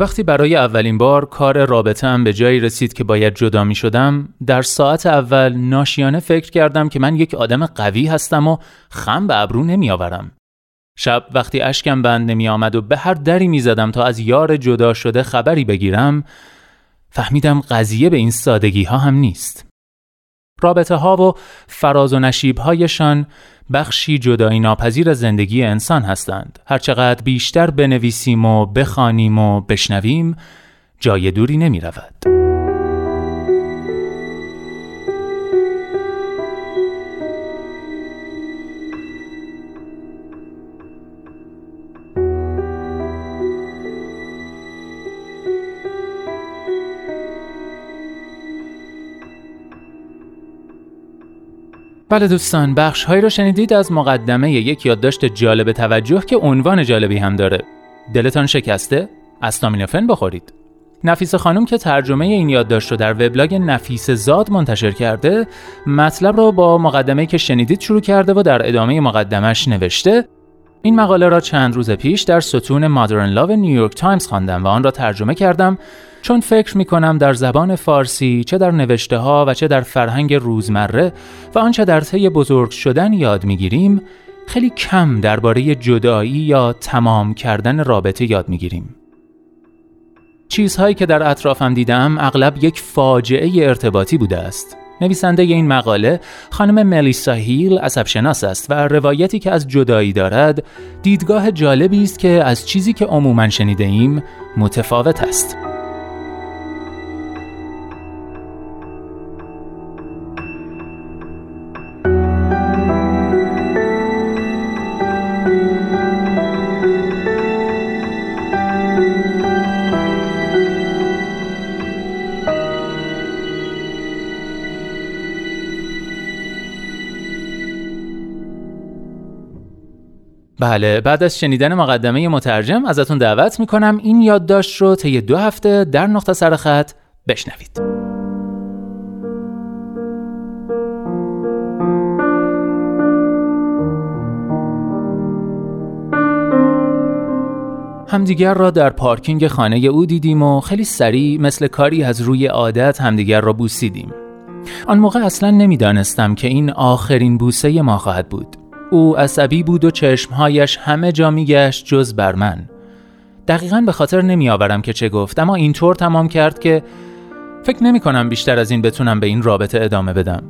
وقتی برای اولین بار کار رابطه به جایی رسید که باید جدا می شدم در ساعت اول ناشیانه فکر کردم که من یک آدم قوی هستم و خم به ابرو نمی آورم. شب وقتی اشکم بند نمی آمد و به هر دری می زدم تا از یار جدا شده خبری بگیرم فهمیدم قضیه به این سادگی ها هم نیست. رابطه ها و فراز و نشیب هایشان بخشی جدایی ناپذیر زندگی انسان هستند. هرچقدر بیشتر بنویسیم و بخوانیم و بشنویم جای دوری نمی رود. بله دوستان بخش هایی رو شنیدید از مقدمه یک یادداشت جالب توجه که عنوان جالبی هم داره. دلتان شکسته؟ استامینوفن بخورید. نفیس خانم که ترجمه این یادداشت رو در وبلاگ نفیس زاد منتشر کرده مطلب رو با مقدمه که شنیدید شروع کرده و در ادامه مقدمه‌ش نوشته. این مقاله را چند روز پیش در ستون Modern Love نیویورک تایمز خواندم و آن را ترجمه کردم چون فکر می کنم در زبان فارسی چه در نوشته ها و چه در فرهنگ روزمره و آنچه در طی بزرگ شدن یاد می گیریم خیلی کم درباره جدایی یا تمام کردن رابطه یاد می گیریم. چیزهایی که در اطرافم دیدم اغلب یک فاجعه ارتباطی بوده است. نویسنده این مقاله خانم ملیسا هیل عصبشناس است و روایتی که از جدایی دارد دیدگاه جالبی است که از چیزی که عموما شنیده ایم متفاوت است. بله بعد از شنیدن مقدمه مترجم ازتون دعوت می‌کنم این یادداشت رو طی دو هفته در نقطه سرخط بشنوید همدیگر را در پارکینگ خانه او دیدیم و خیلی سریع مثل کاری از روی عادت همدیگر را بوسیدیم. آن موقع اصلا نمی‌دانستم که این آخرین بوسه ما خواهد بود. او عصبی بود و چشمهایش همه جا میگشت جز بر من. دقیقا به خاطر نمیآورم که چه گفت اما اینطور تمام کرد که فکر نمی کنم بیشتر از این بتونم به این رابطه ادامه بدم.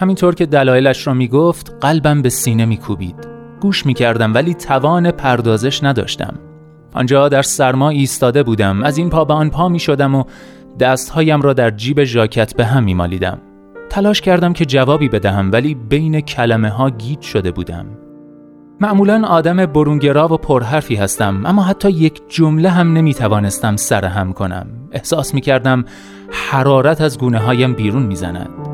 همینطور که دلایلش را می گفت قلبم به سینه می کوبید گوش می کردم ولی توان پردازش نداشتم. آنجا در سرما ایستاده بودم از این پا به آن پا می شدم و دستهایم را در جیب ژاکت به هم می مالیدم تلاش کردم که جوابی بدهم ولی بین کلمه ها گیج شده بودم. معمولا آدم برونگرا و پرحرفی هستم اما حتی یک جمله هم نمی توانستم سرهم کنم. احساس می کردم حرارت از گونه هایم بیرون می زند.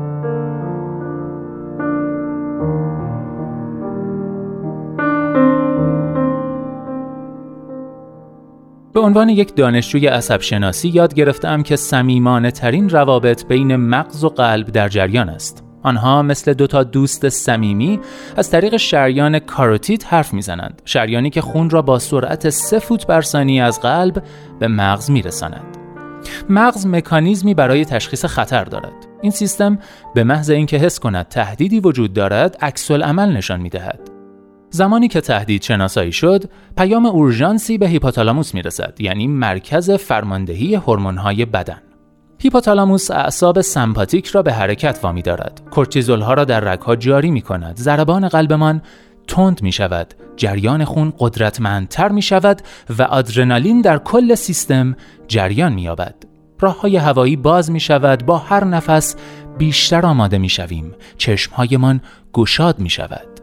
به عنوان یک دانشجوی عصب شناسی یاد گرفتم که سمیمانه ترین روابط بین مغز و قلب در جریان است. آنها مثل دو تا دوست صمیمی از طریق شریان کاروتید حرف می‌زنند. شریانی که خون را با سرعت سه فوت بر ثانیه از قلب به مغز میرساند. مغز مکانیزمی برای تشخیص خطر دارد. این سیستم به محض اینکه حس کند تهدیدی وجود دارد، عکس عمل نشان می‌دهد. زمانی که تهدید شناسایی شد، پیام اورژانسی به هیپوتالاموس می‌رسد، یعنی مرکز فرماندهی هورمون‌های بدن. هیپوتالاموس اعصاب سمپاتیک را به حرکت وامی دارد. کورتیزول ها را در رگها جاری می کند. ضربان قلبمان تند می شود. جریان خون قدرتمندتر می شود و آدرنالین در کل سیستم جریان می یابد. راه های هوایی باز می شود. با هر نفس بیشتر آماده می شویم. چشمهایمان گشاد می شود.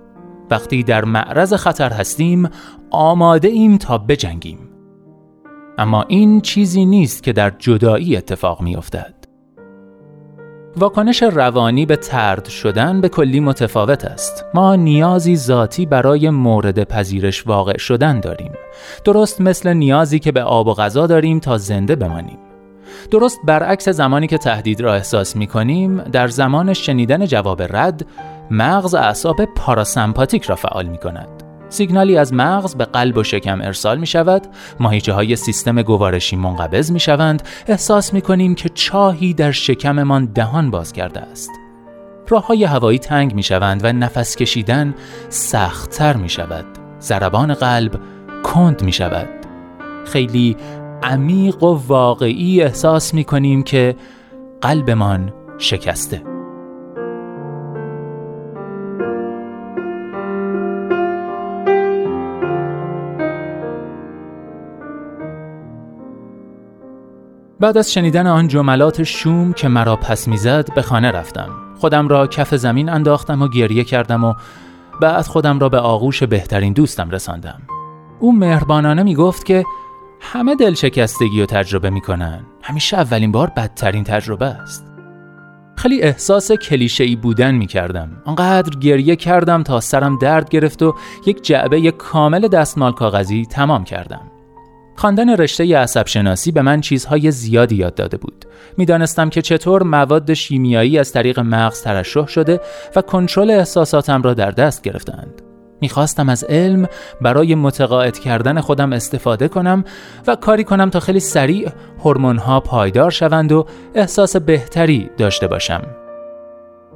وقتی در معرض خطر هستیم آماده ایم تا بجنگیم اما این چیزی نیست که در جدایی اتفاق می افتد. واکنش روانی به ترد شدن به کلی متفاوت است. ما نیازی ذاتی برای مورد پذیرش واقع شدن داریم. درست مثل نیازی که به آب و غذا داریم تا زنده بمانیم. درست برعکس زمانی که تهدید را احساس می کنیم، در زمان شنیدن جواب رد، مغز اعصاب پاراسمپاتیک را فعال می کند. سیگنالی از مغز به قلب و شکم ارسال می شود، ماهیچه های سیستم گوارشی منقبض می شوند، احساس می کنیم که چاهی در شکممان دهان باز کرده است. راه های هوایی تنگ می شوند و نفس کشیدن سختتر می شود. ضربان قلب کند می شود. خیلی عمیق و واقعی احساس می کنیم که قلبمان شکسته. بعد از شنیدن آن جملات شوم که مرا پس می‌زد به خانه رفتم خودم را کف زمین انداختم و گریه کردم و بعد خودم را به آغوش بهترین دوستم رساندم او مهربانانه می گفت که همه دل شکستگی رو تجربه می‌کنن همیشه اولین بار بدترین تجربه است خیلی احساس کلیشه بودن می کردم. آنقدر گریه کردم تا سرم درد گرفت و یک جعبه کامل دستمال کاغذی تمام کردم. خواندن رشته عصب شناسی به من چیزهای زیادی یاد داده بود. می‌دانستم که چطور مواد شیمیایی از طریق مغز ترشح شده و کنترل احساساتم را در دست گرفتند. می‌خواستم از علم برای متقاعد کردن خودم استفاده کنم و کاری کنم تا خیلی سریع هورمون‌ها پایدار شوند و احساس بهتری داشته باشم.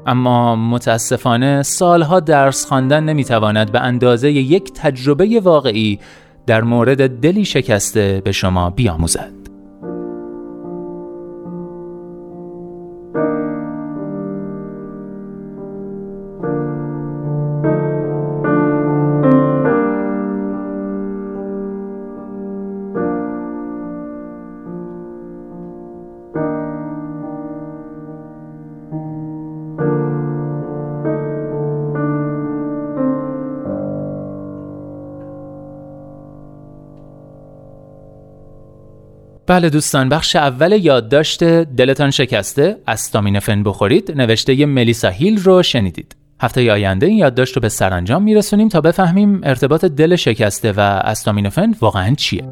اما متاسفانه سالها درس خواندن نمی‌تواند به اندازه یک تجربه واقعی در مورد دلی شکسته به شما بیاموزد. بله دوستان بخش اول یادداشت دلتان شکسته استامینوفن بخورید نوشته ملیسا هیل رو شنیدید. هفته آینده این یادداشت رو به سرانجام میرسونیم تا بفهمیم ارتباط دل شکسته و استامینوفن واقعا چیه.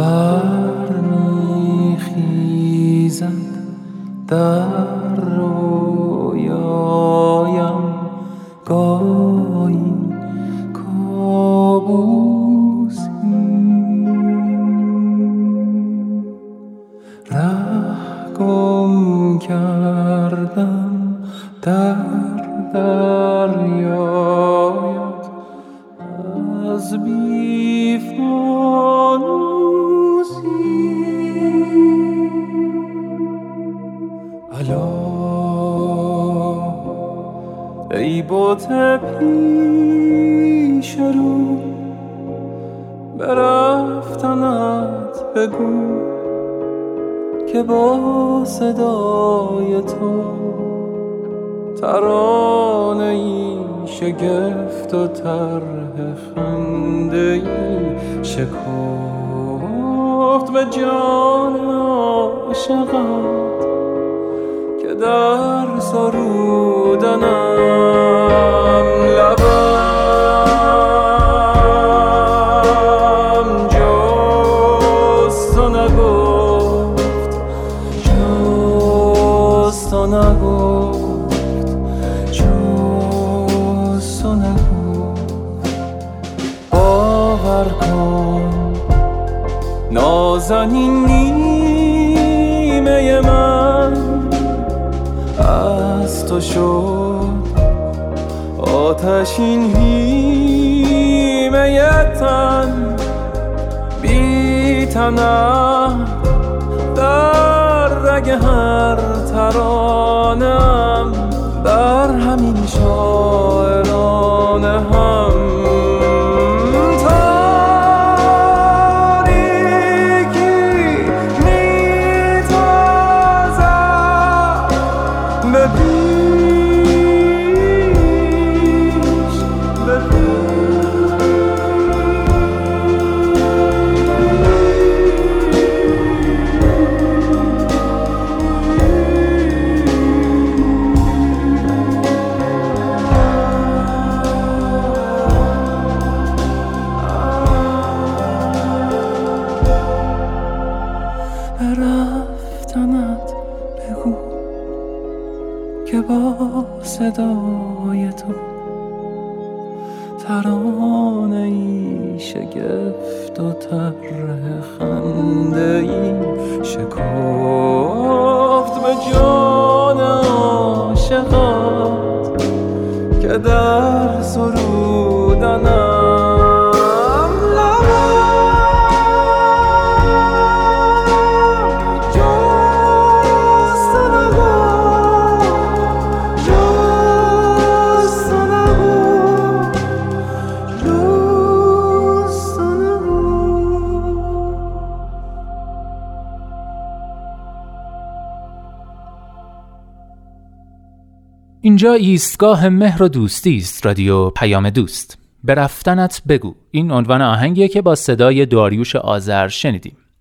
برمیخیزد در رویایم. گاهی کابوسی ره گم کردم در دریایت. از بیفانو ای بوت پیش رو برفتنت بگو که با صدای تو ترانه ای شگفت و طرح خنده ای شکفت به جان عاشقت که در سرودنم. لبم جست و نگفت جست و نگفت جست و نگفت. باور کن نازنین نیمه شد. آتشین هیمه تن بی تنم در رگ هر ترانم بر همین شاعران هم the صدای تو. ترانه ای شگفت و طرح خنده ای اینجا ایستگاه مهر و دوستی است رادیو پیام دوست. به رفتنت بگو. این عنوان آهنگیه که با صدای داریوش آذر شنیدیم.